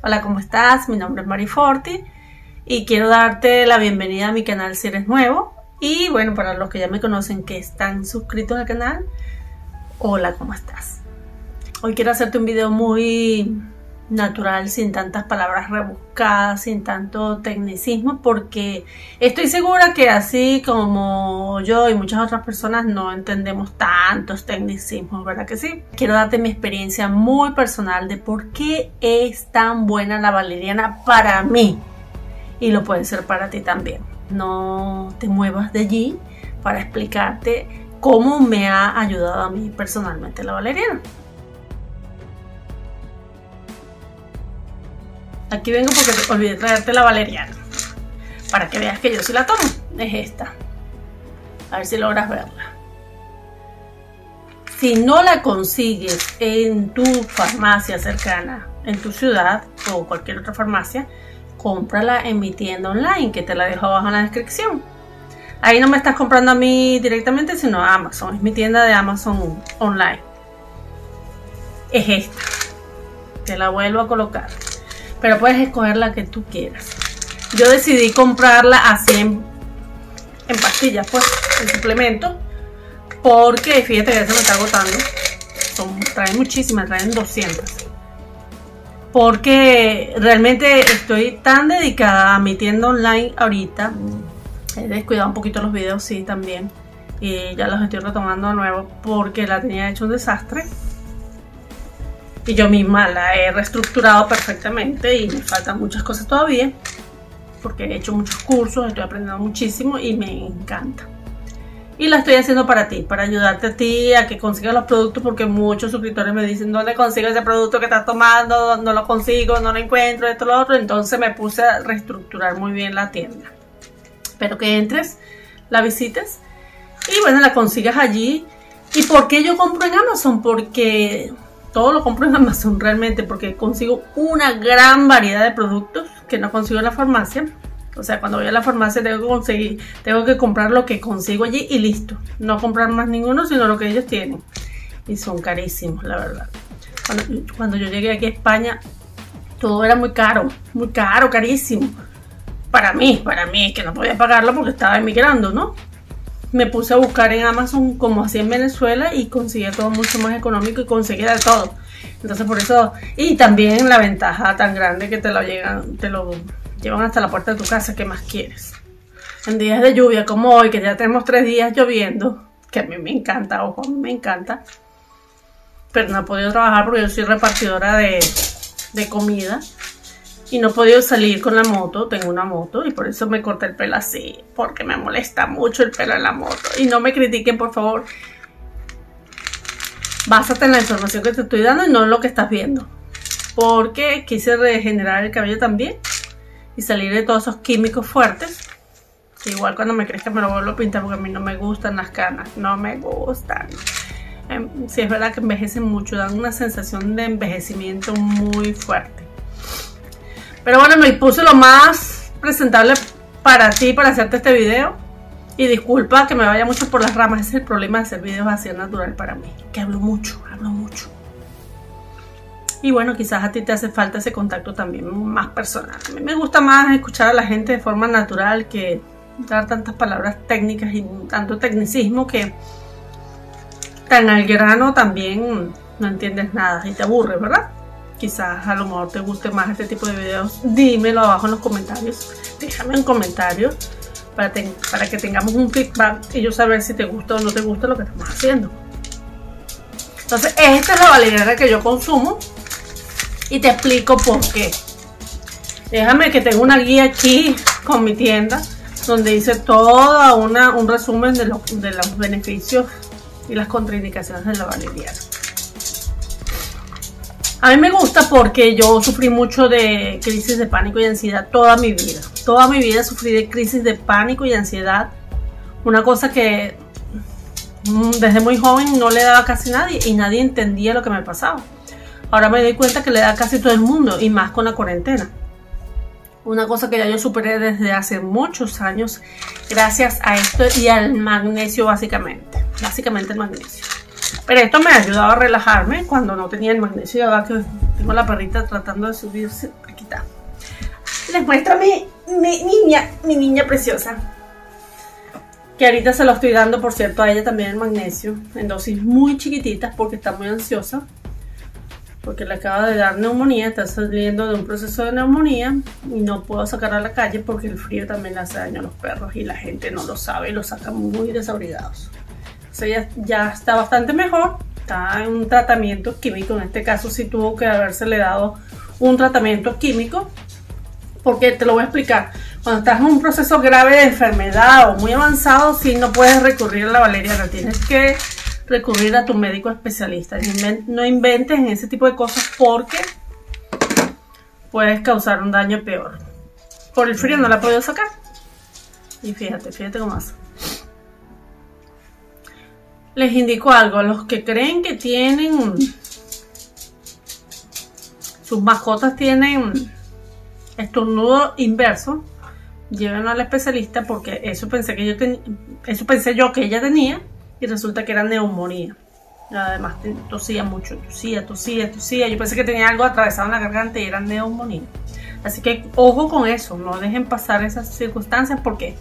Hola, ¿cómo estás? Mi nombre es Mari Forti y quiero darte la bienvenida a mi canal si eres nuevo. Y bueno, para los que ya me conocen que están suscritos al canal, hola, ¿cómo estás? Hoy quiero hacerte un video muy natural, sin tantas palabras rebuscadas, sin tanto tecnicismo, porque estoy segura que así como yo y muchas otras personas no entendemos tantos tecnicismos, ¿verdad que sí? Quiero darte mi experiencia muy personal de por qué es tan buena la valeriana para mí y lo puede ser para ti también. No te muevas de allí para explicarte cómo me ha ayudado a mí personalmente la valeriana. Aquí vengo porque olvidé traerte la valeriana. Para que veas que yo sí la tomo. Es esta. A ver si logras verla. Si no la consigues en tu farmacia cercana, en tu ciudad o cualquier otra farmacia, cómprala en mi tienda online que te la dejo abajo en la descripción. Ahí no me estás comprando a mí directamente, sino a Amazon. Es mi tienda de Amazon online. Es esta. Te la vuelvo a colocar pero puedes escoger la que tú quieras. Yo decidí comprarla así en, pastillas, pues, en suplemento, porque fíjate que se me está agotando. Traen muchísimas, traen 200. Porque realmente estoy tan dedicada a mi tienda online ahorita. He descuidado un poquito los videos, sí, también. Y ya los estoy retomando de nuevo porque la tenía hecho un desastre y yo misma la he reestructurado perfectamente y me faltan muchas cosas todavía porque he hecho muchos cursos, estoy aprendiendo muchísimo y me encanta. Y la estoy haciendo para ti, para ayudarte a ti a que consigas los productos porque muchos suscriptores me dicen dónde consigo ese producto que estás tomando, no lo consigo, no lo encuentro, esto, lo otro. Entonces me puse a reestructurar muy bien la tienda. Espero que entres, la visites y bueno, la consigas allí. ¿Y por qué yo compro en Amazon? Porque todo lo compro en Amazon realmente porque consigo una gran variedad de productos que no consigo en la farmacia. O sea, cuando voy a la farmacia tengo que conseguir, tengo que comprar lo que consigo allí y listo. No comprar más ninguno, sino lo que ellos tienen. Y son carísimos, la verdad. Cuando, cuando yo llegué aquí a España, todo era muy caro, muy caro, carísimo. Para mí, para mí, que no podía pagarlo porque estaba emigrando, ¿no? Me puse a buscar en Amazon como así en Venezuela y conseguí todo mucho más económico y conseguí de todo. Entonces por eso, y también la ventaja tan grande que te lo llegan, te lo llevan hasta la puerta de tu casa, ¿qué más quieres? En días de lluvia como hoy, que ya tenemos tres días lloviendo, que a mí me encanta, ojo, a mí me encanta, pero no he podido trabajar porque yo soy repartidora de, de comida y no he podido salir con la moto, tengo una moto y por eso me corté el pelo así, porque me molesta mucho el pelo en la moto. Y no me critiquen, por favor. Básate en la información que te estoy dando y no en lo que estás viendo. Porque quise regenerar el cabello también y salir de todos esos químicos fuertes. Igual cuando me crezca me lo vuelvo a pintar porque a mí no me gustan las canas, no me gustan. Em, si es verdad que envejecen mucho, dan una sensación de envejecimiento muy fuerte. Pero bueno, me puse lo más presentable para ti, para hacerte este video. Y disculpa que me vaya mucho por las ramas, ese es el problema de hacer videos así natural para mí. Que hablo mucho, hablo mucho. Y bueno, quizás a ti te hace falta ese contacto también más personal. A mí me gusta más escuchar a la gente de forma natural que dar tantas palabras técnicas y tanto tecnicismo que tan al grano también no entiendes nada y te aburre, ¿verdad? Quizás a lo mejor te guste más este tipo de videos, dímelo abajo en los comentarios. Déjame un comentario para, que tengamos un feedback y yo saber si te gusta o no te gusta lo que estamos haciendo. Entonces, esta es la valeriana que yo consumo y te explico por qué. Déjame que tengo una guía aquí con mi tienda donde hice todo un resumen de, de los beneficios y las contraindicaciones de la valeriana. A mí me gusta porque yo sufrí mucho de crisis de pánico y ansiedad toda mi vida. Toda mi vida sufrí de crisis de pánico y ansiedad. Una cosa que mm, desde muy joven no le daba casi nadie y nadie entendía lo que me pasaba. Ahora me doy cuenta que le da casi todo el mundo y más con la cuarentena. Una cosa que ya yo superé desde hace muchos años gracias a esto y al magnesio básicamente. Básicamente el magnesio. Pero esto me ayudaba a relajarme cuando no tenía el magnesio. Ahora que tengo la perrita tratando de subirse. Aquí está. Les muestro a mi, mi niña, mi niña preciosa. Que ahorita se lo estoy dando, por cierto, a ella también el magnesio. En dosis muy chiquititas porque está muy ansiosa. Porque le acaba de dar neumonía. Está saliendo de un proceso de neumonía. Y no puedo sacar a la calle porque el frío también le hace daño a los perros. Y la gente no lo sabe y los saca muy desabrigados ya está bastante mejor, está en un tratamiento químico, en este caso sí tuvo que habérsele dado un tratamiento químico, porque te lo voy a explicar. Cuando estás en un proceso grave de enfermedad o muy avanzado, sí no puedes recurrir a la valeriana, tienes que recurrir a tu médico especialista. No inventes en ese tipo de cosas porque puedes causar un daño peor. Por el frío no la he podido sacar. Y fíjate, fíjate cómo hace les indico algo, a los que creen que tienen, sus mascotas tienen estornudo inverso, llévenlo al especialista porque eso pensé que yo eso pensé yo que ella tenía y resulta que era neumonía. Además tosía mucho, tosía, tosía, tosía. Yo pensé que tenía algo atravesado en la garganta y era neumonía. Así que ojo con eso, no dejen pasar esas circunstancias porque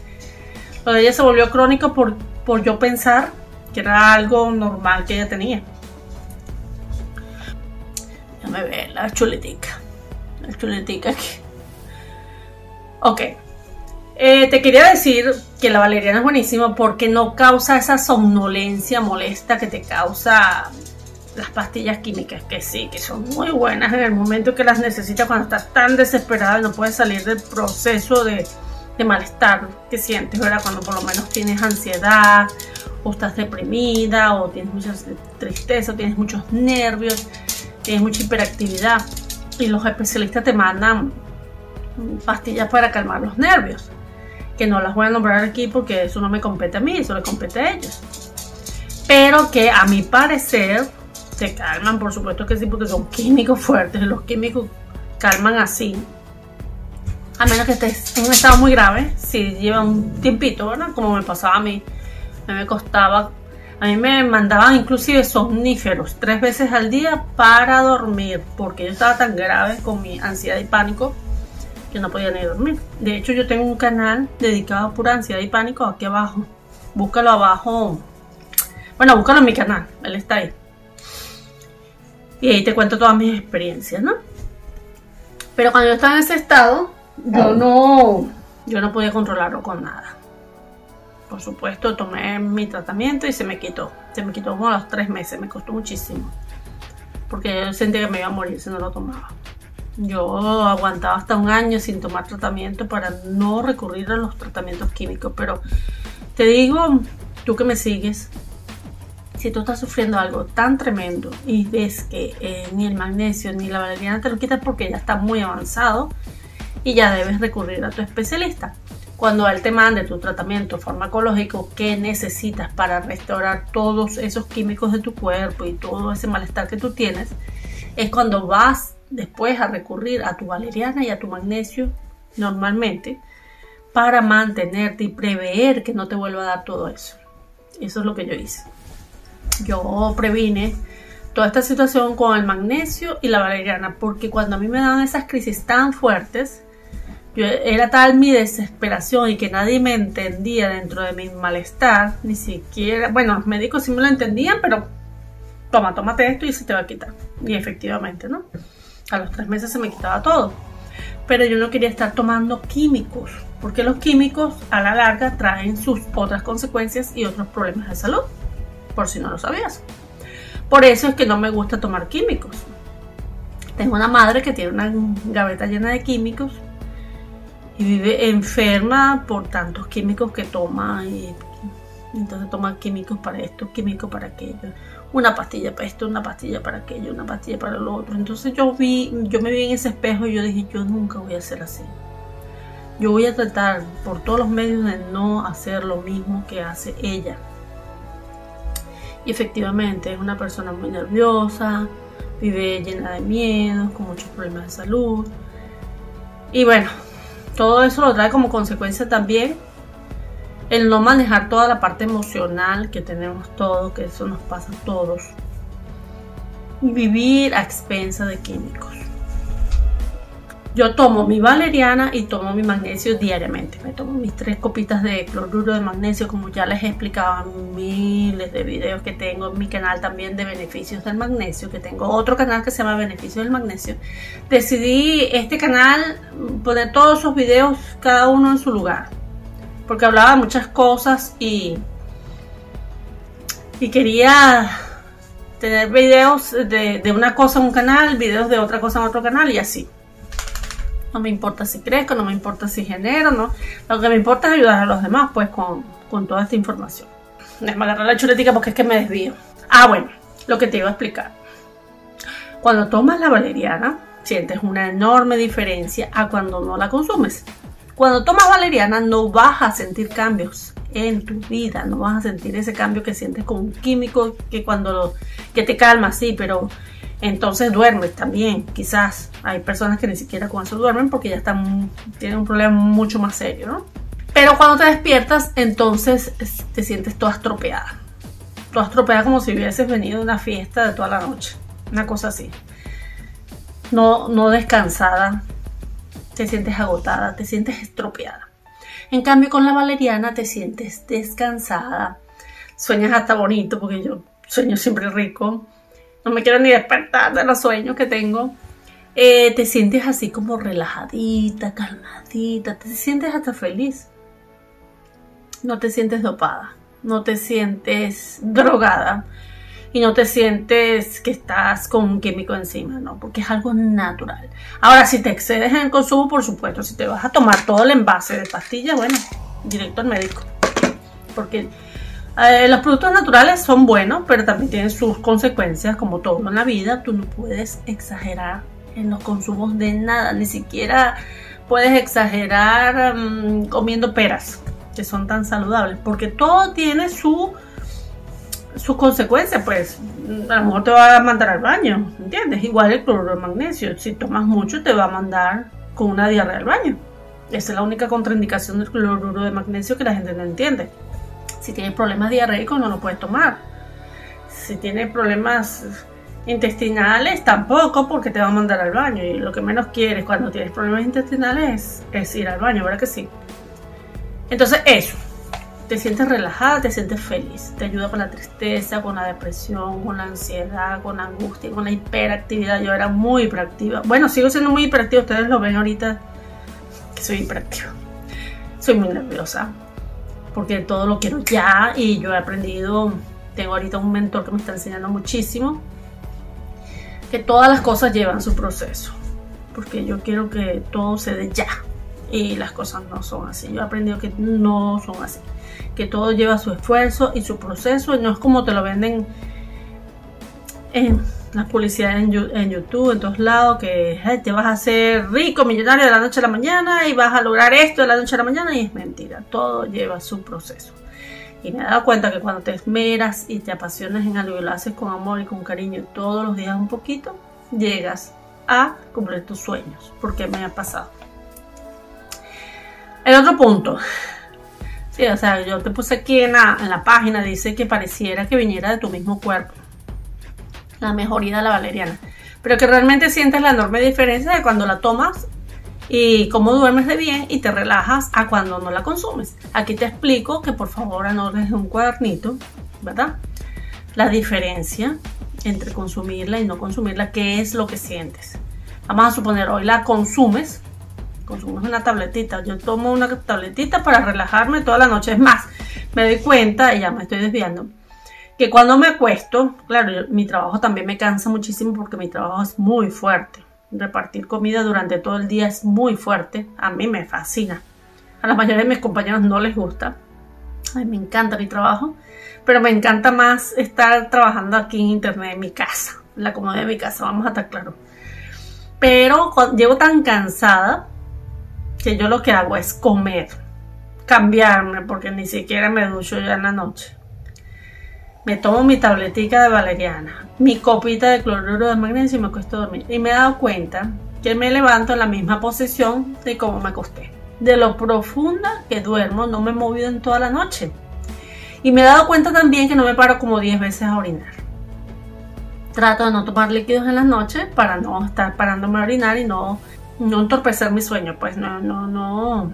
lo de ella se volvió crónico por, por yo pensar era algo normal que ella tenía. Déjame ver la chuletica. La chuletica aquí. Ok. Eh, te quería decir que la valeriana es buenísima porque no causa esa somnolencia molesta que te causa las pastillas químicas, que sí, que son muy buenas en el momento que las necesitas cuando estás tan desesperada y no puedes salir del proceso de, de malestar que sientes, ¿verdad? Cuando por lo menos tienes ansiedad o estás deprimida o tienes mucha tristeza, o tienes muchos nervios, tienes mucha hiperactividad y los especialistas te mandan pastillas para calmar los nervios, que no las voy a nombrar aquí porque eso no me compete a mí, eso le compete a ellos. Pero que a mi parecer se calman, por supuesto que sí, porque son químicos fuertes, los químicos calman así. A menos que estés en un estado muy grave, si lleva un tiempito, ¿verdad? Como me pasaba a mí me costaba, a mí me mandaban inclusive somníferos tres veces al día para dormir, porque yo estaba tan grave con mi ansiedad y pánico que no podía ni dormir. De hecho, yo tengo un canal dedicado a pura ansiedad y pánico aquí abajo. Búscalo abajo. Bueno, búscalo en mi canal, él está ahí. Y ahí te cuento todas mis experiencias, ¿no? Pero cuando yo estaba en ese estado, yo no, yo no podía controlarlo con nada por supuesto, tomé mi tratamiento y se me quitó. Se me quitó como a los tres meses, me costó muchísimo. Porque yo sentía que me iba a morir si no lo tomaba. Yo aguantaba hasta un año sin tomar tratamiento para no recurrir a los tratamientos químicos. Pero te digo, tú que me sigues, si tú estás sufriendo algo tan tremendo y ves que eh, ni el magnesio ni la valeriana te lo quitas porque ya está muy avanzado y ya debes recurrir a tu especialista cuando él te mande tu tratamiento farmacológico que necesitas para restaurar todos esos químicos de tu cuerpo y todo ese malestar que tú tienes, es cuando vas después a recurrir a tu valeriana y a tu magnesio normalmente para mantenerte y prever que no te vuelva a dar todo eso. Eso es lo que yo hice. Yo previne toda esta situación con el magnesio y la valeriana porque cuando a mí me dan esas crisis tan fuertes, era tal mi desesperación y que nadie me entendía dentro de mi malestar, ni siquiera, bueno, los médicos sí me lo entendían, pero toma, tómate esto y se te va a quitar. Y efectivamente, ¿no? A los tres meses se me quitaba todo. Pero yo no quería estar tomando químicos, porque los químicos a la larga traen sus otras consecuencias y otros problemas de salud, por si no lo sabías. Por eso es que no me gusta tomar químicos. Tengo una madre que tiene una gaveta llena de químicos y vive enferma por tantos químicos que toma y entonces toma químicos para esto, químicos para aquello, una pastilla para esto, una pastilla para aquello, una pastilla para lo otro. Entonces yo vi, yo me vi en ese espejo y yo dije, yo nunca voy a ser así. Yo voy a tratar por todos los medios de no hacer lo mismo que hace ella. Y efectivamente es una persona muy nerviosa, vive llena de miedos, con muchos problemas de salud. Y bueno, todo eso lo trae como consecuencia también el no manejar toda la parte emocional que tenemos todos, que eso nos pasa a todos. Vivir a expensa de químicos. Yo tomo mi valeriana y tomo mi magnesio diariamente. Me tomo mis tres copitas de cloruro de magnesio, como ya les he explicado en miles de videos que tengo en mi canal también de beneficios del magnesio, que tengo otro canal que se llama Beneficios del Magnesio. Decidí este canal poner todos esos videos, cada uno en su lugar, porque hablaba de muchas cosas y, y quería tener videos de, de una cosa en un canal, videos de otra cosa en otro canal y así. No me importa si crezco, no me importa si genero, ¿no? Lo que me importa es ayudar a los demás, pues, con, con toda esta información. Me agarré la chuletica porque es que me desvío. Ah, bueno, lo que te iba a explicar. Cuando tomas la valeriana, sientes una enorme diferencia a cuando no la consumes. Cuando tomas valeriana no vas a sentir cambios en tu vida, no vas a sentir ese cambio que sientes con un químico que cuando lo, que te calma, sí, pero entonces duermes también, quizás. Hay personas que ni siquiera con eso duermen porque ya están, tienen un problema mucho más serio, ¿no? Pero cuando te despiertas, entonces te sientes toda estropeada. Toda estropeada como si hubieses venido a una fiesta de toda la noche. Una cosa así. No, no descansada. Te sientes agotada, te sientes estropeada. En cambio, con la valeriana te sientes descansada. Sueñas hasta bonito porque yo sueño siempre rico no me quiero ni despertar de los sueños que tengo. Eh, te sientes así como relajadita, calmadita, te sientes hasta feliz. No te sientes dopada, no te sientes drogada y no te sientes que estás con un químico encima, ¿no? Porque es algo natural. Ahora, si te excedes en el consumo, por supuesto, si te vas a tomar todo el envase de pastillas, bueno, directo al médico. Porque eh, los productos naturales son buenos, pero también tienen sus consecuencias, como todo en la vida. Tú no puedes exagerar en los consumos de nada, ni siquiera puedes exagerar mm, comiendo peras, que son tan saludables, porque todo tiene su sus consecuencias, pues a lo mejor te va a mandar al baño, ¿entiendes? Igual el cloruro de magnesio, si tomas mucho te va a mandar con una diarrea al baño. Esa es la única contraindicación del cloruro de magnesio que la gente no entiende. Si tienes problemas diarreicos no lo puedes tomar. Si tienes problemas intestinales tampoco porque te va a mandar al baño y lo que menos quieres cuando tienes problemas intestinales es, ir al baño, ¿verdad que sí? Entonces eso, te sientes relajada, te sientes feliz, te ayuda con la tristeza, con la depresión, con la ansiedad, con la angustia, con la hiperactividad. Yo era muy hiperactiva. Bueno, sigo siendo muy hiperactiva, ustedes lo ven ahorita que soy hiperactiva. Soy muy nerviosa, porque todo lo quiero ya y yo he aprendido, tengo ahorita un mentor que me está enseñando muchísimo, que todas las cosas llevan su proceso, porque yo quiero que todo se dé ya y las cosas no son así. Yo he aprendido que no son así, que todo lleva su esfuerzo y su proceso y no es como te lo venden en las publicidades en, YouTube, en todos lados, que te vas a hacer rico, millonario de la noche a la mañana y vas a lograr esto de la noche a la mañana y es mentira, todo lleva su proceso. Y me he dado cuenta que cuando te esmeras y te apasionas en algo y lo haces con amor y con cariño todos los días un poquito, llegas a cumplir tus sueños, porque me ha pasado. El otro punto, sí, o sea, yo te puse aquí en la, en la página, dice que pareciera que viniera de tu mismo cuerpo la mejoría de la valeriana. Pero que realmente sientes la enorme diferencia de cuando la tomas y cómo duermes de bien y te relajas a cuando no la consumes. Aquí te explico que por favor anotes un cuadernito, ¿verdad? La diferencia entre consumirla y no consumirla, qué es lo que sientes. Vamos a suponer, hoy la consumes, consumes una tabletita, yo tomo una tabletita para relajarme toda la noche, es más, me doy cuenta, y ya me estoy desviando, que cuando me acuesto, claro, mi trabajo también me cansa muchísimo porque mi trabajo es muy fuerte. Repartir comida durante todo el día es muy fuerte. A mí me fascina. A la mayoría de mis compañeros no les gusta. A mí me encanta mi trabajo, pero me encanta más estar trabajando aquí en internet en mi casa, la comodidad de mi casa, vamos a estar claros. Pero llego tan cansada que yo lo que hago es comer, cambiarme, porque ni siquiera me ducho ya en la noche me tomo mi tabletica de valeriana, mi copita de cloruro de magnesio y me acuesto a dormir. Y me he dado cuenta que me levanto en la misma posición de como me acosté. de lo profunda que duermo, no me he movido en toda la noche. Y me he dado cuenta también que no me paro como 10 veces a orinar. Trato de no tomar líquidos en las noches para no estar parándome a orinar y no, no entorpecer mi sueño, pues no, no, no,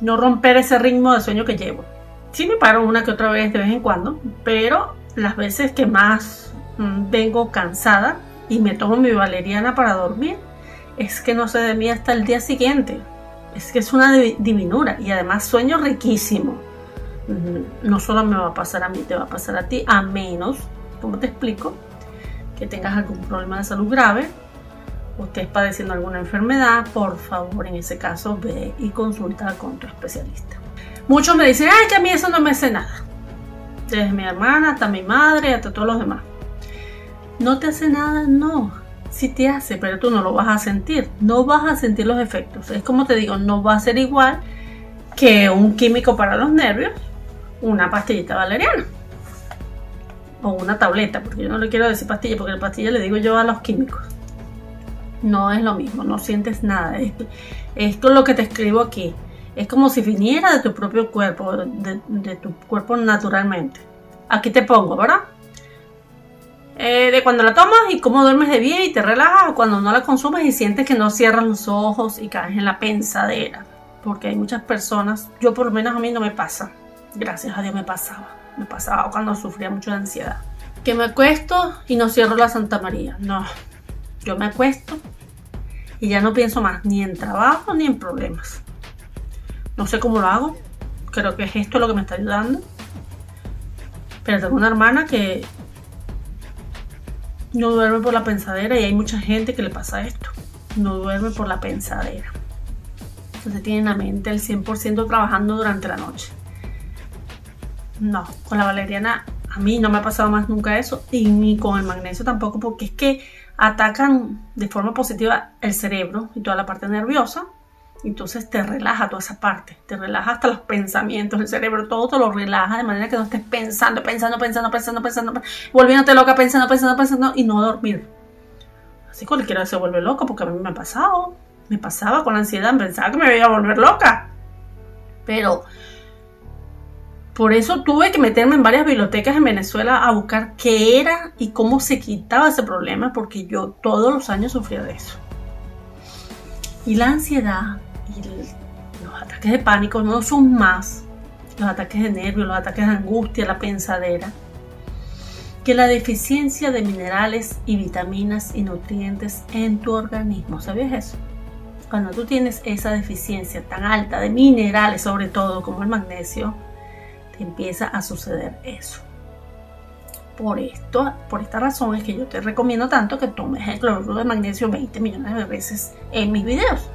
no romper ese ritmo de sueño que llevo. Sí me paro una que otra vez de vez en cuando, pero las veces que más mm, vengo cansada y me tomo mi valeriana para dormir, es que no sé de mí hasta el día siguiente. Es que es una divinura y además sueño riquísimo. No solo me va a pasar a mí, te va a pasar a ti, a menos, como te explico, que tengas algún problema de salud grave o estés padeciendo alguna enfermedad, por favor, en ese caso, ve y consulta con tu especialista. Muchos me dicen, ay, que a mí eso no me hace nada. Desde mi hermana hasta mi madre, hasta todos los demás. ¿No te hace nada? No. Sí te hace, pero tú no lo vas a sentir. No vas a sentir los efectos. Es como te digo, no va a ser igual que un químico para los nervios, una pastillita valeriana. O una tableta, porque yo no le quiero decir pastilla, porque la pastilla le digo yo a los químicos. No es lo mismo, no sientes nada. Esto es lo que te escribo aquí. Es como si viniera de tu propio cuerpo, de, tu cuerpo naturalmente. Aquí te pongo, ¿verdad? Eh, de cuando la tomas y cómo duermes de bien y te relajas, o cuando no la consumes y sientes que no cierras los ojos y caes en la pensadera. Porque hay muchas personas, yo por lo menos a mí no me pasa, gracias a Dios me pasaba, me pasaba cuando sufría mucho de ansiedad. Que me acuesto y no cierro la Santa María, no, yo me acuesto y ya no pienso más ni en trabajo ni en problemas. No sé cómo lo hago, creo que es esto lo que me está ayudando. Pero tengo una hermana que no duerme por la pensadera y hay mucha gente que le pasa esto. No duerme por la pensadera. Entonces tiene la mente el 100% trabajando durante la noche. No, con la valeriana a mí no me ha pasado más nunca eso y ni con el magnesio tampoco porque es que atacan de forma positiva el cerebro y toda la parte nerviosa entonces te relaja toda esa parte, te relaja hasta los pensamientos, el cerebro, todo te lo relaja de manera que no estés pensando, pensando, pensando, pensando, pensando, volviéndote loca, pensando, pensando, pensando y no dormir. Así cualquiera se vuelve loca porque a mí me ha pasado, me pasaba con ansiedad, pensaba que me iba a volver loca. Pero por eso tuve que meterme en varias bibliotecas en Venezuela a buscar qué era y cómo se quitaba ese problema porque yo todos los años sufría de eso. Y la ansiedad los ataques de pánico no son más los ataques de nervios, los ataques de angustia, la pensadera, que la deficiencia de minerales y vitaminas y nutrientes en tu organismo. ¿Sabías eso? Cuando tú tienes esa deficiencia tan alta de minerales, sobre todo como el magnesio, te empieza a suceder eso. Por esto, por esta razón es que yo te recomiendo tanto que tomes el cloruro de magnesio 20 millones de veces en mis videos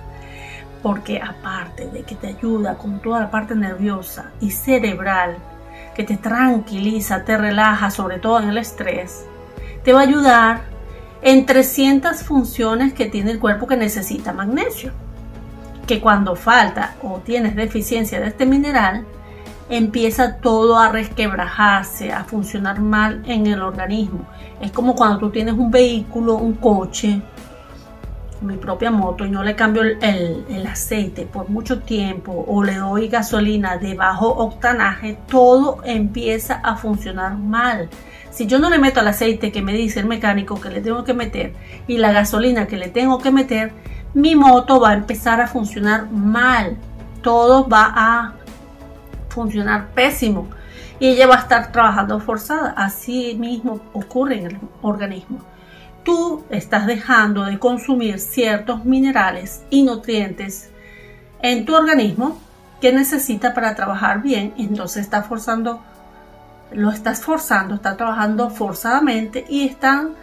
porque aparte de que te ayuda con toda la parte nerviosa y cerebral, que te tranquiliza, te relaja, sobre todo en el estrés, te va a ayudar en 300 funciones que tiene el cuerpo que necesita magnesio. Que cuando falta o tienes deficiencia de este mineral, empieza todo a resquebrajarse, a funcionar mal en el organismo. Es como cuando tú tienes un vehículo, un coche, mi propia moto y no le cambio el, aceite por mucho tiempo o le doy gasolina de bajo octanaje, todo empieza a funcionar mal. Si yo no le meto el aceite que me dice el mecánico que le tengo que meter y la gasolina que le tengo que meter, mi moto va a empezar a funcionar mal. Todo va a funcionar pésimo y ella va a estar trabajando forzada. Así mismo ocurre en el organismo tú estás dejando de consumir ciertos minerales y nutrientes en tu organismo que necesita para trabajar bien, entonces está forzando, lo estás forzando, está trabajando forzadamente y están,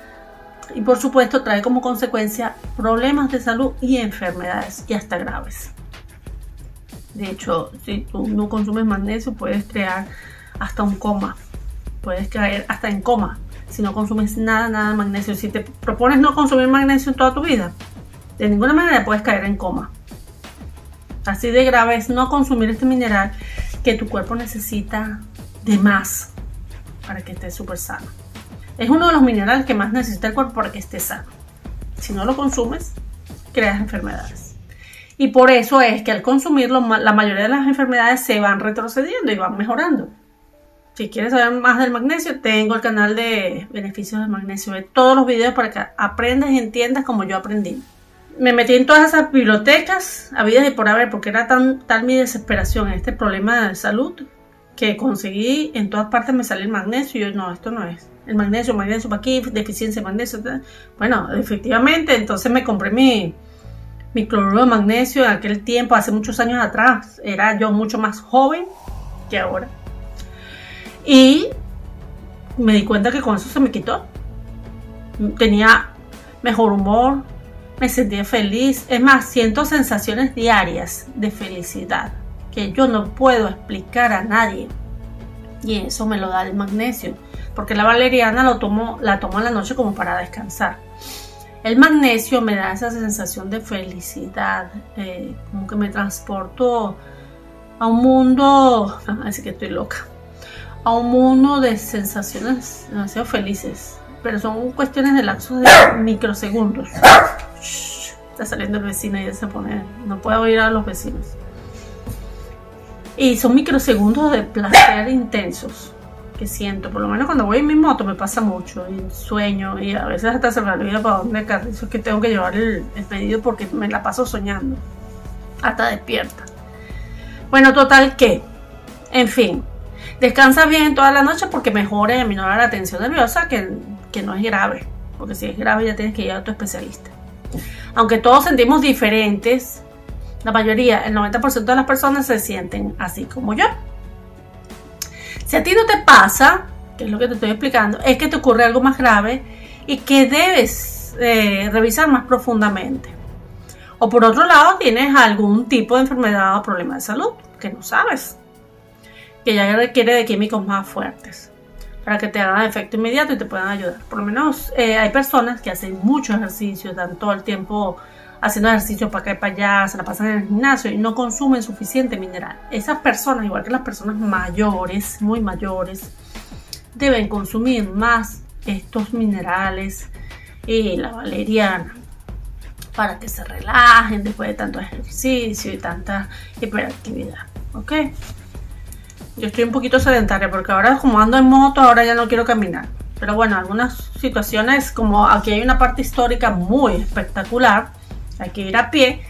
y por supuesto trae como consecuencia problemas de salud y enfermedades y hasta graves. De hecho, si tú no consumes magnesio, puedes crear hasta un coma, puedes caer hasta en coma si no consumes nada, nada de magnesio. Si te propones no consumir magnesio en toda tu vida, de ninguna manera puedes caer en coma. Así de grave es no consumir este mineral que tu cuerpo necesita de más para que esté súper sano. Es uno de los minerales que más necesita el cuerpo para que esté sano. Si no lo consumes, creas enfermedades. Y por eso es que al consumirlo la mayoría de las enfermedades se van retrocediendo y van mejorando. Si quieres saber más del magnesio, tengo el canal de beneficios del magnesio. de todos los videos para que aprendas y entiendas como yo aprendí. Me metí en todas esas bibliotecas, habidas y por haber, porque era tan, tal mi desesperación en este problema de salud que conseguí, en todas partes me sale el magnesio y yo, no, esto no es. El magnesio, magnesio para aquí, deficiencia de magnesio. Bueno, efectivamente, entonces me compré mi, mi cloruro de magnesio en aquel tiempo, hace muchos años atrás. Era yo mucho más joven que ahora. Y me di cuenta que con eso se me quitó. Tenía mejor humor, me sentía feliz. Es más, siento sensaciones diarias de felicidad que yo no puedo explicar a nadie. Y eso me lo da el magnesio, porque la valeriana lo tomo, la tomo en la noche como para descansar. El magnesio me da esa sensación de felicidad, eh, como que me transporto a un mundo, así que estoy loca, a un mundo de sensaciones demasiado felices, pero son cuestiones de lapsos de microsegundos. está saliendo el vecino y ya se pone, no puedo oír a los vecinos. Y son microsegundos de placer intensos que siento. Por lo menos cuando voy en mi moto me pasa mucho. Y sueño y a veces hasta se me olvida para dónde Eso es que tengo que llevar el, el pedido porque me la paso soñando. Hasta despierta. Bueno, total que. En fin. Descansa bien toda la noche porque mejora y aminora la tensión nerviosa que, que no es grave. Porque si es grave ya tienes que ir a tu especialista. Aunque todos sentimos diferentes, la mayoría, el 90% de las personas se sienten así como yo. Si a ti no te pasa, que es lo que te estoy explicando, es que te ocurre algo más grave y que debes eh, revisar más profundamente. O por otro lado, tienes algún tipo de enfermedad o problema de salud que no sabes, que ya requiere de químicos más fuertes para que te hagan efecto inmediato y te puedan ayudar. Por lo menos eh, hay personas que hacen mucho ejercicio, dan todo el tiempo haciendo ejercicio para acá y para allá, se la pasan en el gimnasio y no consumen suficiente mineral. Esas personas, igual que las personas mayores, muy mayores, deben consumir más estos minerales y la valeriana para que se relajen después de tanto ejercicio y tanta hiperactividad. ¿Ok? Yo estoy un poquito sedentaria porque ahora como ando en moto, ahora ya no quiero caminar. Pero bueno, algunas situaciones como aquí hay una parte histórica muy espectacular hay que ir a pie.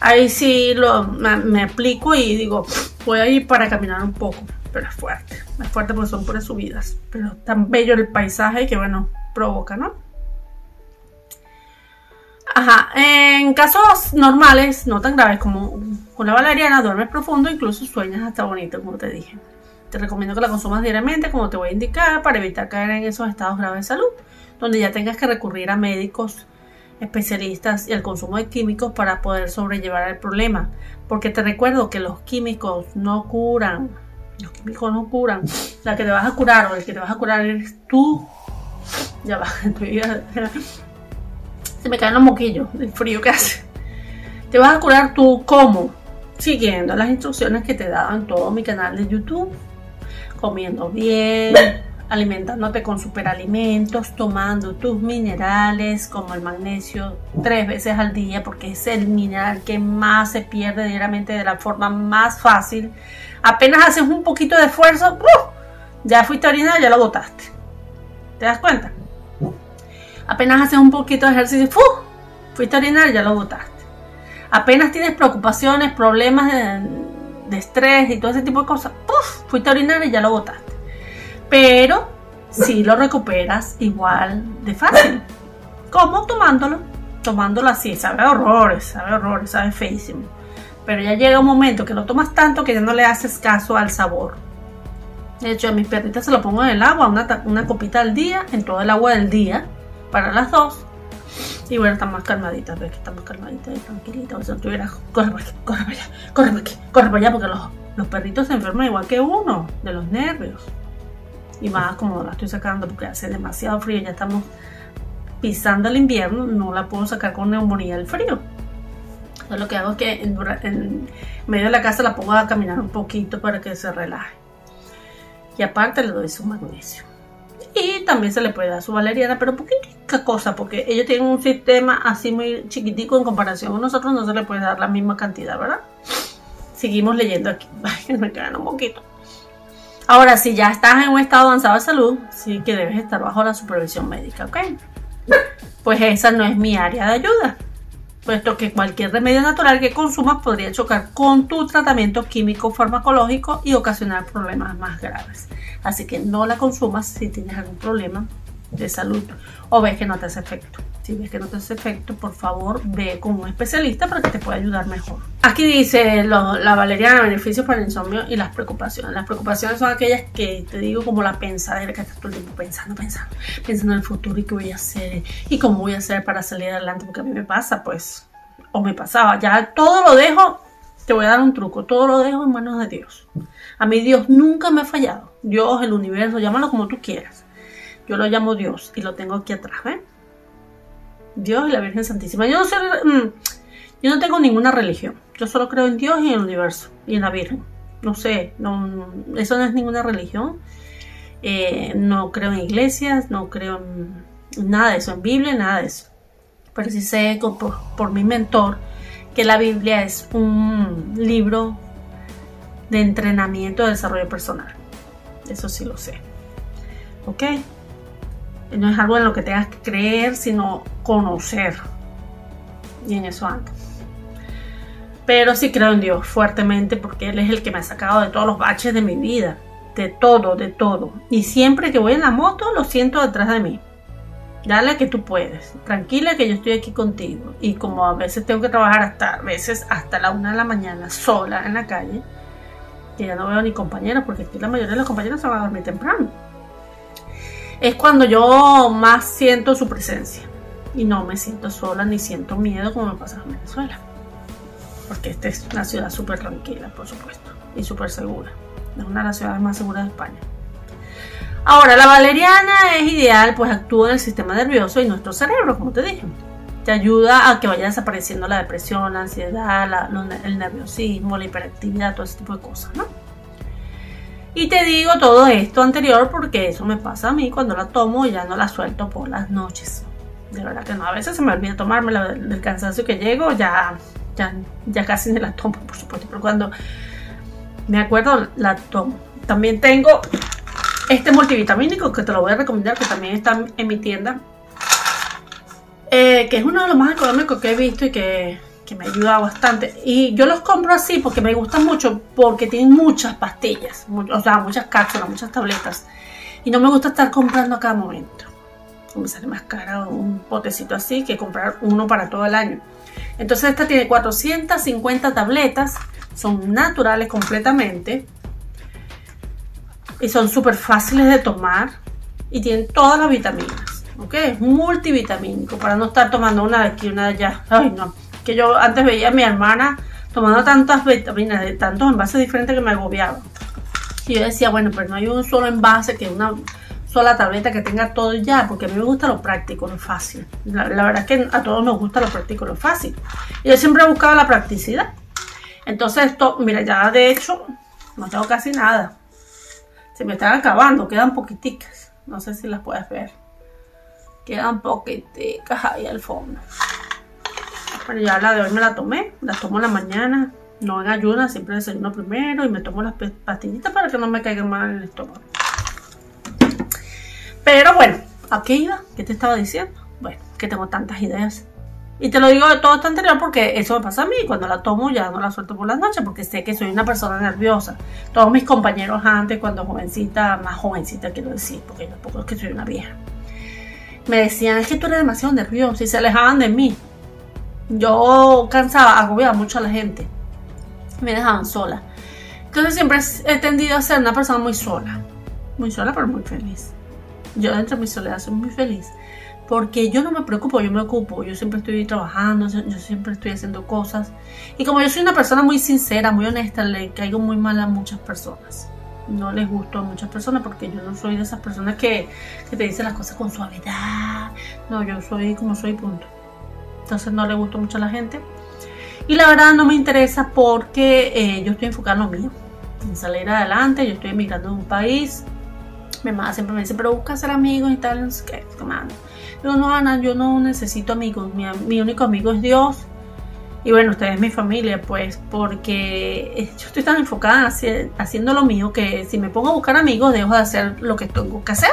Ahí sí lo, me, aplico y digo, voy a ir para caminar un poco, pero es fuerte, es fuerte porque son puras subidas, pero tan bello el paisaje que bueno, provoca, ¿no? Ajá, en casos normales, no tan graves como con la valeriana, duermes profundo, incluso sueñas hasta bonito, como te dije. Te recomiendo que la consumas diariamente, como te voy a indicar, para evitar caer en esos estados graves de salud, donde ya tengas que recurrir a médicos especialistas y el consumo de químicos para poder sobrellevar el problema. Porque te recuerdo que los químicos no curan. Los químicos no curan. La que te vas a curar o el que te vas a curar eres tú. Ya va, se me caen los moquillos del frío que hace. Te vas a curar tú cómo? Siguiendo las instrucciones que te he dado en todo mi canal de YouTube. Comiendo bien alimentándote con superalimentos, tomando tus minerales como el magnesio tres veces al día porque es el mineral que más se pierde diariamente de la forma más fácil. Apenas haces un poquito de esfuerzo, ya fuiste a orinar, ya lo botaste. ¿Te das cuenta? Apenas haces un poquito de ejercicio, fuiste a orinar, ya lo botaste. Apenas tienes preocupaciones, problemas de, estrés y todo ese tipo de cosas, fuiste a orinar y ya lo botaste pero si lo recuperas igual de fácil. ¿Cómo? Tomándolo. Tomándolo así. Sabe horrores, sabe horrores, sabe feísimo. Pero ya llega un momento que lo tomas tanto que ya no le haces caso al sabor. De hecho, a mis perritas se lo pongo en el agua, una, una copita al día, en todo el agua del día, para las dos. Y bueno, están más calmaditas, ves que están más calmaditas y tranquilitas. O sea, tuviera, corre para aquí, corre para allá, corre para aquí, corre para allá, porque los, los perritos se enferman igual que uno, de los nervios y más como la estoy sacando porque hace demasiado frío, ya estamos pisando el invierno, no la puedo sacar con neumonía del frío. Entonces lo que hago es que en, medio de la casa la pongo a caminar un poquito para que se relaje. Y aparte le doy su magnesio. Y también se le puede dar su valeriana, pero única cosa, porque ellos tienen un sistema así muy chiquitico en comparación con nosotros, no se le puede dar la misma cantidad, ¿verdad? Seguimos leyendo aquí. Ay, me quedan un poquito. Ahora, si ya estás en un estado avanzado de salud, sí que debes estar bajo la supervisión médica, ¿ok? Pues esa no es mi área de ayuda, puesto que cualquier remedio natural que consumas podría chocar con tu tratamiento químico farmacológico y ocasionar problemas más graves. Así que no la consumas si tienes algún problema de salud o ves que no te hace efecto. Si ves que no te hace efecto, por favor ve con un especialista para que te pueda ayudar mejor. Aquí dice la valeriana, beneficios para el insomnio y las preocupaciones. Las preocupaciones son aquellas que te digo como la pensadera que estás todo el tiempo pensando, pensando, pensando en el futuro y qué voy a hacer y cómo voy a hacer para salir adelante, porque a mí me pasa, pues, o me pasaba. Ya todo lo dejo, te voy a dar un truco, todo lo dejo en manos de Dios. A mí Dios nunca me ha fallado. Dios, el universo, llámalo como tú quieras. Yo lo llamo Dios y lo tengo aquí atrás, ¿ven? Dios y la Virgen Santísima. Yo no, sé, mm, yo no tengo ninguna religión. Yo solo creo en Dios y en el universo y en la Virgen. No sé, eso no es ninguna religión. Eh, no creo en iglesias, no creo en nada de eso, en Biblia, nada de eso. Pero sí sé por, por mi mentor que la Biblia es un libro de entrenamiento de desarrollo personal. Eso sí lo sé. ¿Ok? No es algo en lo que tengas que creer, sino conocer. Y en eso ando. Pero sí creo en Dios fuertemente porque Él es el que me ha sacado de todos los baches de mi vida. De todo, de todo. Y siempre que voy en la moto lo siento detrás de mí. Dale que tú puedes. Tranquila que yo estoy aquí contigo. Y como a veces tengo que trabajar hasta, a veces hasta la una de la mañana sola en la calle, que ya no veo ni compañeros porque aquí la mayoría de los compañeros se van a dormir temprano es cuando yo más siento su presencia. Y no me siento sola ni siento miedo como me pasa en Venezuela. Porque esta es una ciudad súper tranquila, por supuesto, y súper segura. Es una de las ciudades más seguras de España. Ahora, la valeriana es ideal, pues actúa en el sistema nervioso y nuestro cerebro, como te dije. Te ayuda a que vaya desapareciendo la depresión, la ansiedad, el nerviosismo, la hiperactividad, todo ese tipo de cosas, ¿no? Y te digo todo esto anterior porque eso me pasa a mí cuando la tomo y ya no la suelto por las noches. De verdad que no, a veces se me olvida tomármela del cansancio que llego, ya, ya, ya casi ni la tomo, por supuesto, pero cuando me acuerdo la tomo. También tengo este multivitamínico que te lo voy a recomendar, que también está en mi tienda, eh, que es uno de los más económicos que he visto y que que me ayuda bastante. Y yo los compro así porque me gustan mucho, porque tienen muchas pastillas, o sea, muchas cápsulas, muchas tabletas. Y no me gusta estar comprando a cada momento. Me sale más caro un potecito así que comprar uno para todo el año. Entonces esta tiene 450 tabletas, son naturales completamente. Y son súper fáciles de tomar. Y tienen todas las vitaminas. ¿Ok? Es multivitamínico para no estar tomando una de aquí, una de allá. Ay, no que yo antes veía a mi hermana tomando tantas vitaminas de tantos envases diferentes que me agobiaba. Y yo decía, bueno, pero no hay un solo envase que una sola tableta que tenga todo ya, porque a mí me gusta lo práctico, lo fácil. La, verdad es que a todos nos gusta lo práctico, lo fácil. Y yo siempre he buscado la practicidad. Entonces esto, mira, ya de hecho no tengo casi nada. Se me están acabando, quedan poquiticas. No sé si las puedes ver. Quedan poquiticas ahí al fondo. Bueno, ya la de hoy me la tomé, la tomo en la mañana, no en ayunas, siempre desayuno primero y me tomo las pastillitas para que no me caigan mal en el estómago. Pero bueno, ¿a qué iba? ¿Qué te estaba diciendo? Bueno, que tengo tantas ideas. Y te lo digo de todo esto anterior porque eso me pasa a mí. Cuando la tomo ya no la suelto por las noches porque sé que soy una persona nerviosa. Todos mis compañeros antes, cuando jovencita, más jovencita quiero decir, porque tampoco es que soy una vieja, me decían, es que tú eres demasiado nerviosa y se alejaban de mí yo cansaba, agobiaba mucho a la gente. Me dejaban sola. Entonces siempre he tendido a ser una persona muy sola. Muy sola, pero muy feliz. Yo dentro de mi soledad soy muy feliz. Porque yo no me preocupo, yo me ocupo. Yo siempre estoy trabajando, yo siempre estoy haciendo cosas. Y como yo soy una persona muy sincera, muy honesta, le caigo muy mal a muchas personas. No les gusto a muchas personas porque yo no soy de esas personas que, que te dicen las cosas con suavidad. No, yo soy como soy, punto entonces no le gustó mucho a la gente. Y la verdad no me interesa porque eh, yo estoy enfocada en lo mío, en salir adelante, yo estoy emigrando de un país. Mi mamá siempre me dice, pero busca ser amigos y tal, no sé qué, Digo, no, Ana, yo no necesito amigos, mi, único amigo es Dios. Y bueno, ustedes es mi familia, pues, porque yo estoy tan enfocada haciendo lo mío que si me pongo a buscar amigos, dejo de hacer lo que tengo que hacer,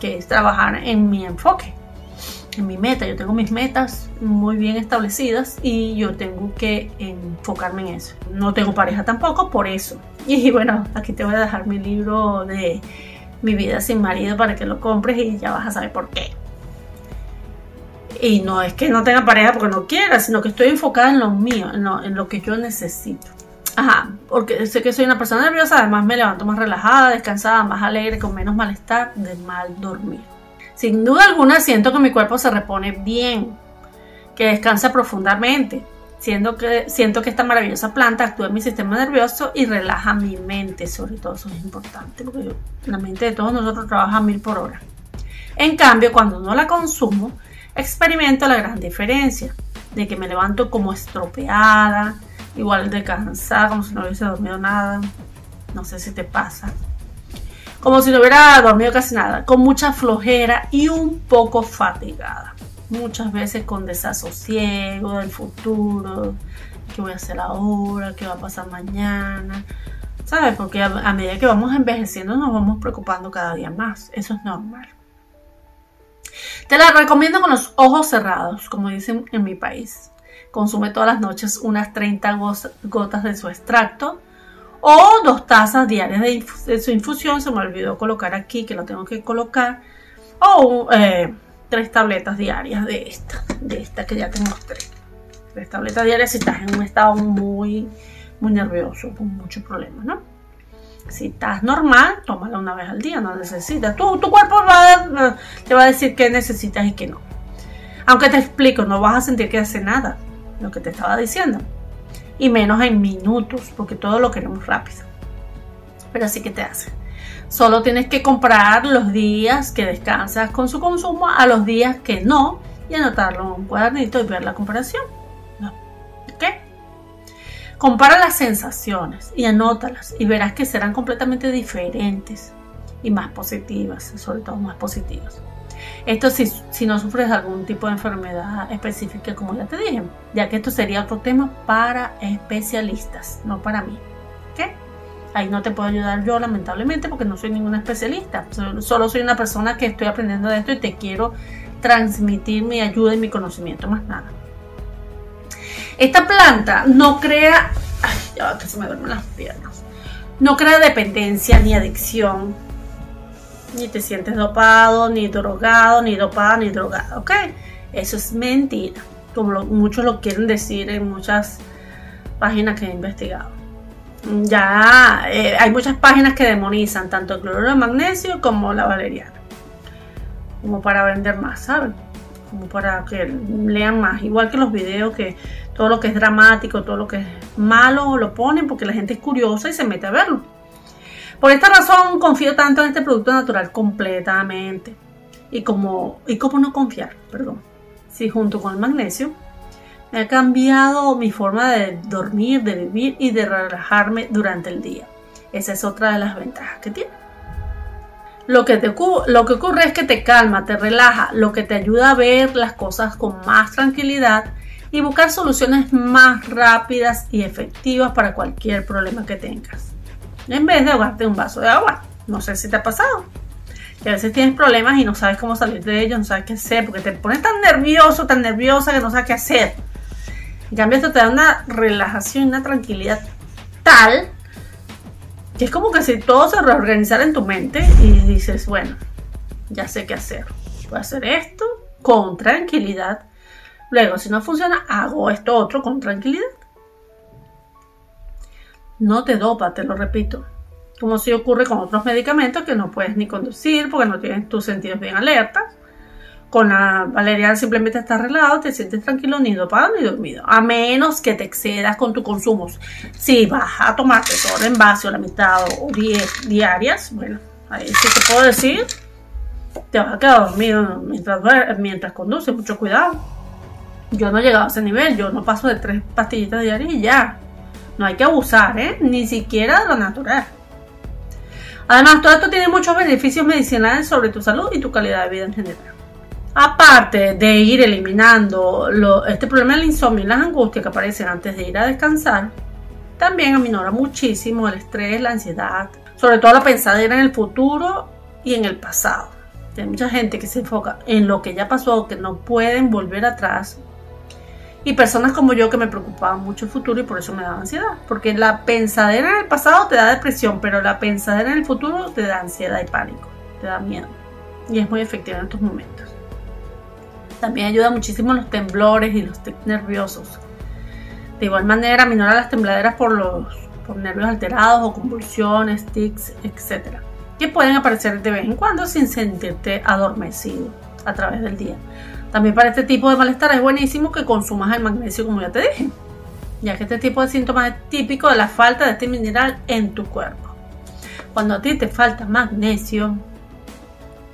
que es trabajar en mi enfoque, en mi meta. Yo tengo mis metas muy bien establecidas y yo tengo que enfocarme en eso. No tengo pareja tampoco, por eso. Y bueno, aquí te voy a dejar mi libro de mi vida sin marido para que lo compres y ya vas a saber por qué. Y no es que no tenga pareja porque no quiera, sino que estoy enfocada en lo mío, en lo, que yo necesito. Ajá, porque sé que soy una persona nerviosa, además me levanto más relajada, descansada, más alegre, con menos malestar de mal dormir. Sin duda alguna siento que mi cuerpo se repone bien, que descansa profundamente, siendo que, siento que esta maravillosa planta actúa en mi sistema nervioso y relaja mi mente, sobre todo eso es importante, porque la mente de todos nosotros trabaja a mil por hora. En cambio, cuando no la consumo, experimento la gran diferencia de que me levanto como estropeada, igual de cansada, como si no hubiese dormido nada. No sé si te pasa. Como si no hubiera dormido casi nada, con mucha flojera y un poco fatigada muchas veces con desasosiego del futuro, qué voy a hacer ahora, qué va a pasar mañana, ¿sabes? Porque a, medida que vamos envejeciendo nos vamos preocupando cada día más, eso es normal. Te la recomiendo con los ojos cerrados, como dicen en mi país. Consume todas las noches unas 30 gotas de su extracto o dos tazas diarias de, su infusión. Se me olvidó colocar aquí que lo tengo que colocar. O eh, tres tabletas diarias de esta, de esta que ya te mostré. Tres tabletas diarias si estás en un estado muy, muy nervioso, con muchos problemas, ¿no? Si estás normal, tómala una vez al día, no necesitas. Tu, tu cuerpo te va a decir qué necesitas y qué no. Aunque te explico, no vas a sentir que hace nada, lo que te estaba diciendo. Y menos en minutos, porque todo lo queremos rápido. Pero así que te hace. Solo tienes que comprar los días que descansas con su consumo a los días que no y anotarlo en un cuadernito y ver la comparación. ¿Ok? Compara las sensaciones y anótalas y verás que serán completamente diferentes y más positivas, sobre todo más positivas. Esto si, si no sufres algún tipo de enfermedad específica, como ya te dije, ya que esto sería otro tema para especialistas, no para mí. ¿Ok? Ahí no te puedo ayudar yo, lamentablemente, porque no soy ninguna especialista. Solo soy una persona que estoy aprendiendo de esto y te quiero transmitir mi ayuda y mi conocimiento, más nada. Esta planta no crea. Ay, ya que se me duermen las piernas. No crea dependencia ni adicción. Ni te sientes dopado, ni drogado, ni dopada, ni drogada, ¿ok? Eso es mentira. Como muchos lo quieren decir en muchas páginas que he investigado ya eh, hay muchas páginas que demonizan tanto el cloruro de magnesio como la valeriana. Como para vender más, ¿saben? Como para que lean más. Igual que los videos que todo lo que es dramático, todo lo que es malo lo ponen porque la gente es curiosa y se mete a verlo. Por esta razón confío tanto en este producto natural completamente. Y como, y cómo no confiar, perdón. Si junto con el magnesio me ha cambiado mi forma de dormir, de vivir y de relajarme durante el día. Esa es otra de las ventajas que tiene. Lo que, te, lo que ocurre es que te calma, te relaja, lo que te ayuda a ver las cosas con más tranquilidad y buscar soluciones más rápidas y efectivas para cualquier problema que tengas. En vez de ahogarte un vaso de agua. No sé si te ha pasado. Que a veces tienes problemas y no sabes cómo salir de ellos, no sabes qué hacer, porque te pones tan nervioso, tan nerviosa que no sabes qué hacer. En cambio, esto te da una relajación, una tranquilidad tal que es como que si todo se reorganizara en tu mente y dices, bueno, ya sé qué hacer. Voy a hacer esto con tranquilidad. Luego, si no funciona, hago esto otro con tranquilidad. No te dopa, te lo repito. Como si ocurre con otros medicamentos que no puedes ni conducir porque no tienes tus sentidos bien alertas con la valeriana simplemente estás arreglado, te sientes tranquilo, ni dopado ni dormido. A menos que te excedas con tus consumos. Si vas a tomarte todo el envase o la mitad o 10 diarias, bueno, ahí sí te puedo decir, te vas a quedar dormido mientras, mientras conduces. Mucho cuidado. Yo no he llegado a ese nivel, yo no paso de tres pastillitas diarias y ya. No hay que abusar, ¿eh? Ni siquiera de lo natural. Además, todo esto tiene muchos beneficios medicinales sobre tu salud y tu calidad de vida en general. Aparte de ir eliminando este problema del insomnio y las angustias que aparecen antes de ir a descansar, también aminora muchísimo el estrés, la ansiedad, sobre todo la pensadera en el futuro y en el pasado. Hay mucha gente que se enfoca en lo que ya pasó, que no pueden volver atrás. Y personas como yo que me preocupaban mucho el futuro y por eso me daba ansiedad. Porque la pensadera en el pasado te da depresión, pero la pensadera en el futuro te da ansiedad y pánico, te da miedo. Y es muy efectiva en estos momentos. También ayuda muchísimo los temblores y los tics nerviosos. De igual manera, minora las tembladeras por los por nervios alterados o convulsiones, tics, etc. Que pueden aparecer de vez en cuando sin sentirte adormecido a través del día. También para este tipo de malestar es buenísimo que consumas el magnesio como ya te dije, ya que este tipo de síntomas es típico de la falta de este mineral en tu cuerpo. Cuando a ti te falta magnesio,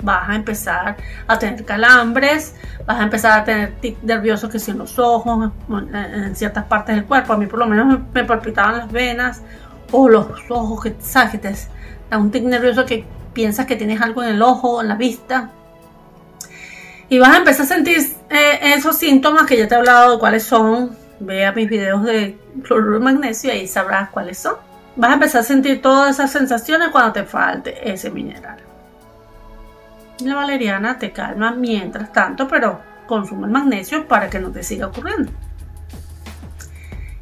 vas a empezar a tener calambres, vas a empezar a tener tic nerviosos que si en los ojos, en ciertas partes del cuerpo. A mí por lo menos me palpitaban las venas o los ojos que, ¿sabes? que te da un tic nervioso que piensas que tienes algo en el ojo, en la vista. Y vas a empezar a sentir eh, esos síntomas que ya te he hablado de cuáles son. Vea mis videos de cloruro de magnesio y ahí sabrás cuáles son. Vas a empezar a sentir todas esas sensaciones cuando te falte ese mineral. La valeriana te calma mientras tanto, pero consume el magnesio para que no te siga ocurriendo.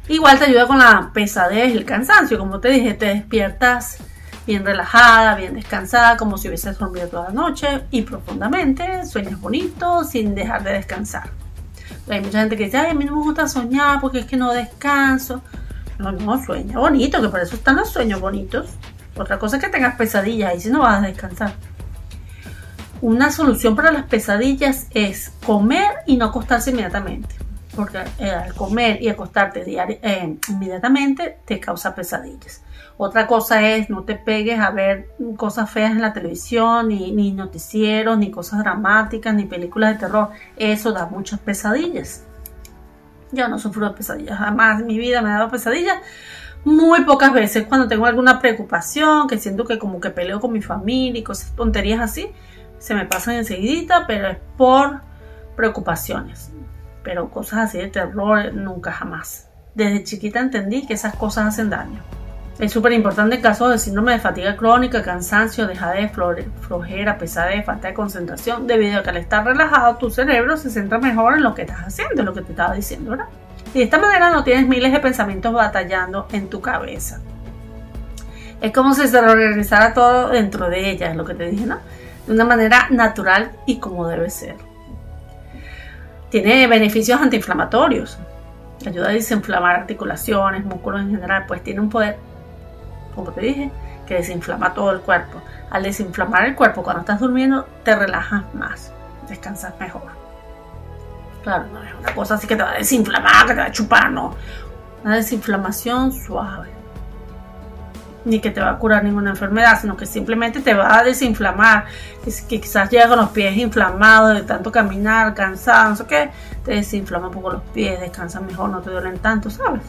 Igual te ayuda con la pesadez y el cansancio. Como te dije, te despiertas bien relajada, bien descansada, como si hubieses dormido toda la noche y profundamente, sueñas bonito sin dejar de descansar. Hay mucha gente que dice, ay, a mí no me gusta soñar porque es que no descanso. No, no, sueña bonito, que por eso están los sueños bonitos. Otra cosa es que tengas pesadillas y si no vas a descansar. Una solución para las pesadillas es comer y no acostarse inmediatamente. Porque eh, al comer y acostarte eh, inmediatamente te causa pesadillas. Otra cosa es no te pegues a ver cosas feas en la televisión, ni, noticieros, ni cosas dramáticas, ni películas de terror. Eso da muchas pesadillas. Yo no sufro de pesadillas, jamás en mi vida me ha dado pesadillas. Muy pocas veces cuando tengo alguna preocupación, que siento que como que peleo con mi familia y cosas tonterías así, se me pasan enseguida, pero es por preocupaciones. Pero cosas así de terror nunca jamás. Desde chiquita entendí que esas cosas hacen daño. Es súper importante en casos de síndrome de fatiga crónica, cansancio, dejadez, flojera, pesadez, falta de concentración, debido a que al estar relajado tu cerebro se centra mejor en lo que estás haciendo, en lo que te estaba diciendo, ¿verdad? Y de esta manera no tienes miles de pensamientos batallando en tu cabeza. Es como si se reorganizara todo dentro de ella, es lo que te dije, ¿no? de una manera natural y como debe ser. Tiene beneficios antiinflamatorios, ayuda a desinflamar articulaciones, músculos en general, pues tiene un poder, como te dije, que desinflama todo el cuerpo. Al desinflamar el cuerpo cuando estás durmiendo, te relajas más, descansas mejor. Claro, no es una cosa así que te va a desinflamar, que te va a chupar, no. Una desinflamación suave ni que te va a curar ninguna enfermedad, sino que simplemente te va a desinflamar. Que, quizás llega con los pies inflamados de tanto caminar, cansado, no sé qué, te desinflama un poco los pies, descansa mejor, no te duelen tanto, ¿sabes?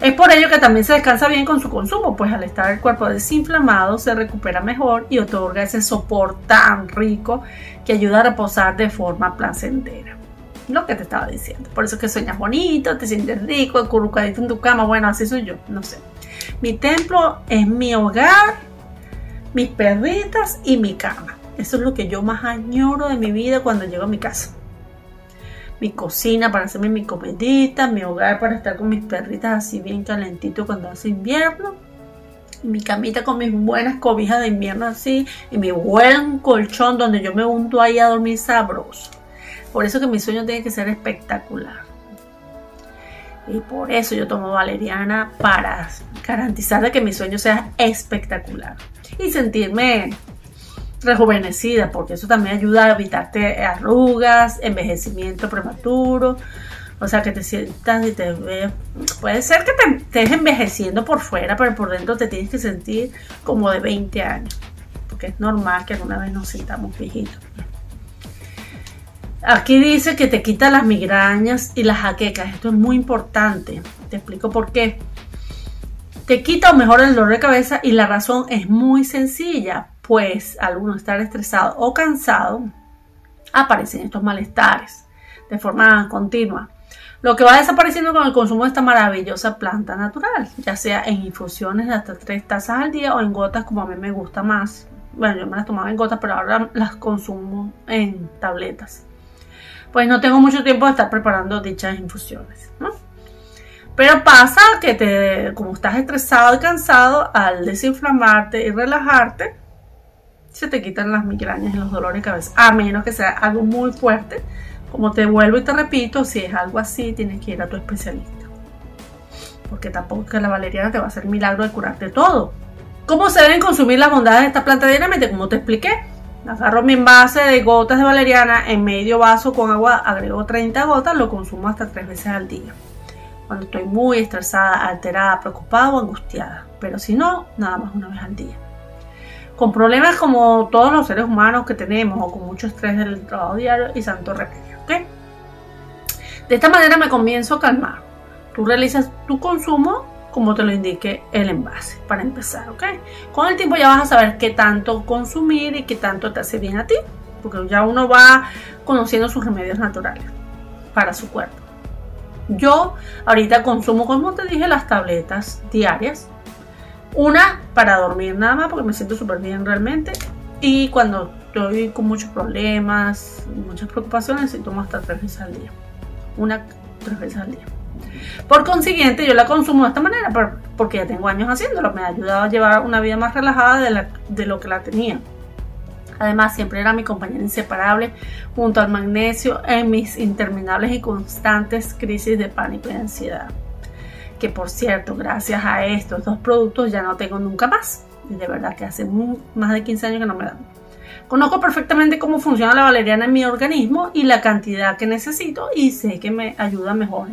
Es por ello que también se descansa bien con su consumo, pues al estar el cuerpo desinflamado se recupera mejor y otorga ese sopor tan rico que ayuda a reposar de forma placentera. Lo que te estaba diciendo. Por eso es que sueñas bonito, te sientes rico, acurrucadito en tu cama. Bueno, así soy yo, no sé. Mi templo es mi hogar, mis perritas y mi cama. Eso es lo que yo más añoro de mi vida cuando llego a mi casa. Mi cocina para hacerme mi comidita, mi hogar para estar con mis perritas así bien calentito cuando hace invierno. Mi camita con mis buenas cobijas de invierno así y mi buen colchón donde yo me hundo ahí a dormir sabroso. Por eso que mi sueño tiene que ser espectacular. Y por eso yo tomo valeriana para garantizar de que mi sueño sea espectacular. Y sentirme rejuvenecida, porque eso también ayuda a evitarte arrugas, envejecimiento prematuro. O sea, que te sientas y te veas. Puede ser que te estés envejeciendo por fuera, pero por dentro te tienes que sentir como de 20 años. Porque es normal que alguna vez nos sintamos viejitos. Aquí dice que te quita las migrañas y las jaquecas. Esto es muy importante. Te explico por qué. Te quita o mejora el dolor de cabeza y la razón es muy sencilla. Pues al estar estresado o cansado, aparecen estos malestares de forma continua. Lo que va desapareciendo con el consumo de esta maravillosa planta natural, ya sea en infusiones de hasta 3 tazas al día o en gotas como a mí me gusta más. Bueno, yo me las tomaba en gotas, pero ahora las consumo en tabletas. Pues no tengo mucho tiempo de estar preparando dichas infusiones, Pero pasa que te, como estás estresado y cansado, al desinflamarte y relajarte, se te quitan las migrañas y los dolores de cabeza. A menos que sea algo muy fuerte como te vuelvo y te repito, si es algo así, tienes que ir a tu especialista. Porque tampoco que la valeriana te va a hacer milagro de curarte todo. ¿Cómo se deben consumir las bondades de esta planta diariamente? Como te expliqué, agarro mi envase de gotas de valeriana en medio vaso con agua, agrego 30 gotas, lo consumo hasta 3 veces al día. Cuando estoy muy estresada, alterada, preocupada o angustiada. Pero si no, nada más una vez al día con problemas como todos los seres humanos que tenemos o con mucho estrés del trabajo diario y santo remedio. De esta manera me comienzo a calmar. Tú realizas tu consumo como te lo indique el envase para empezar, ¿ok? Con el tiempo ya vas a saber qué tanto consumir y qué tanto te hace bien a ti, porque ya uno va conociendo sus remedios naturales para su cuerpo. Yo ahorita consumo, como te dije, las tabletas diarias. Una para dormir nada más, porque me siento súper bien realmente. Y cuando estoy con muchos problemas, muchas preocupaciones y tomo hasta tres veces al día. Una, tres veces al día. Por consiguiente, yo la consumo de esta manera porque ya tengo años haciéndolo. Me ha ayudado a llevar una vida más relajada de, de lo que la tenía. Además, siempre era mi compañera inseparable junto al magnesio en mis interminables y constantes crisis de pánico y ansiedad. Que por cierto, gracias a estos dos productos ya no tengo nunca más. Y de verdad que hace más de 15 años que no me dan. Conozco perfectamente cómo funciona la valeriana en mi organismo y la cantidad que necesito y sé que me ayuda mejor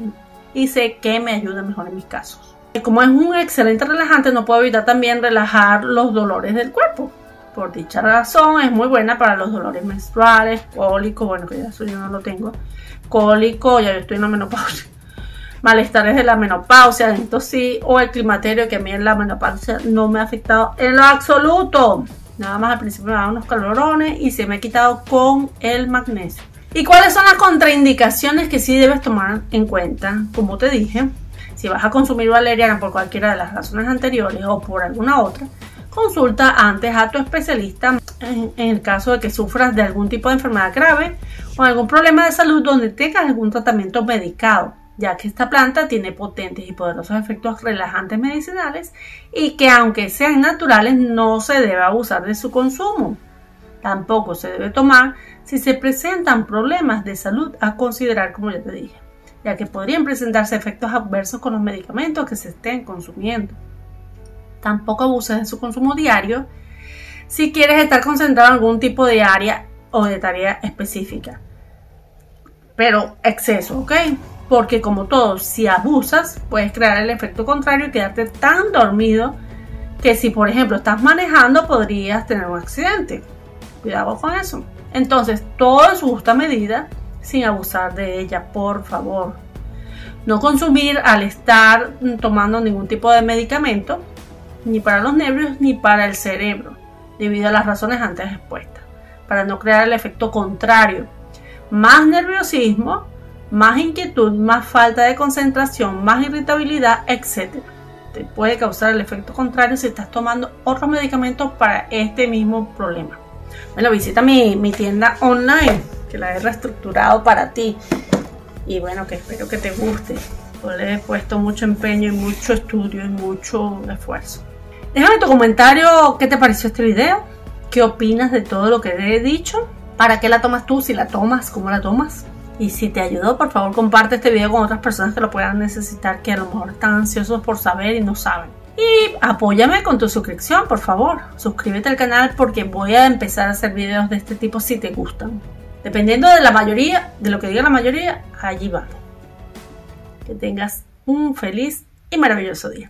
y sé que me ayuda mejor en mis casos. Como es un excelente relajante, no puedo evitar también relajar los dolores del cuerpo. Por dicha razón, es muy buena para los dolores menstruales, cólico, bueno, que ya eso yo no lo tengo, cólico, ya yo estoy en la menopausia, malestares de la menopausia, entonces sí, o el climaterio, que a mí en la menopausia no me ha afectado en lo absoluto. Nada más al principio me daba unos calorones y se me ha quitado con el magnesio. ¿Y cuáles son las contraindicaciones que sí debes tomar en cuenta? Como te dije, si vas a consumir valeriana por cualquiera de las razones anteriores o por alguna otra, consulta antes a tu especialista en, el caso de que sufras de algún tipo de enfermedad grave o algún problema de salud donde tengas algún tratamiento medicado ya que esta planta tiene potentes y poderosos efectos relajantes medicinales y que aunque sean naturales no se debe abusar de su consumo. Tampoco se debe tomar si se presentan problemas de salud a considerar, como ya te dije, ya que podrían presentarse efectos adversos con los medicamentos que se estén consumiendo. Tampoco abuses de su consumo diario si quieres estar concentrado en algún tipo de área o de tarea específica. Pero exceso, ¿ok? Porque como todo, si abusas, puedes crear el efecto contrario y quedarte tan dormido que si por ejemplo estás manejando podrías tener un accidente. Cuidado con eso. Entonces, todo en su justa medida sin abusar de ella, por favor. No consumir al estar tomando ningún tipo de medicamento, ni para los nervios ni para el cerebro, debido a las razones antes expuestas, para no crear el efecto contrario. Más nerviosismo más inquietud, más falta de concentración, más irritabilidad, etc. Te puede causar el efecto contrario si estás tomando otros medicamentos para este mismo problema. Bueno, visita mi, tienda online, que la he reestructurado para ti. Y bueno, que espero que te guste. Le he puesto mucho empeño y mucho estudio y mucho esfuerzo. Déjame tu comentario qué te pareció este video, qué opinas de todo lo que he dicho, para qué la tomas tú, si la tomas, cómo la tomas. Y si te ayudó, por favor comparte este video con otras personas que lo puedan necesitar, que a lo mejor están ansiosos por saber y no saben. Y apóyame con tu suscripción, por favor. Suscríbete al canal porque voy a empezar a hacer videos de este tipo si te gustan. Dependiendo de la mayoría, de lo que diga la mayoría, allí va. Que tengas un feliz y maravilloso día.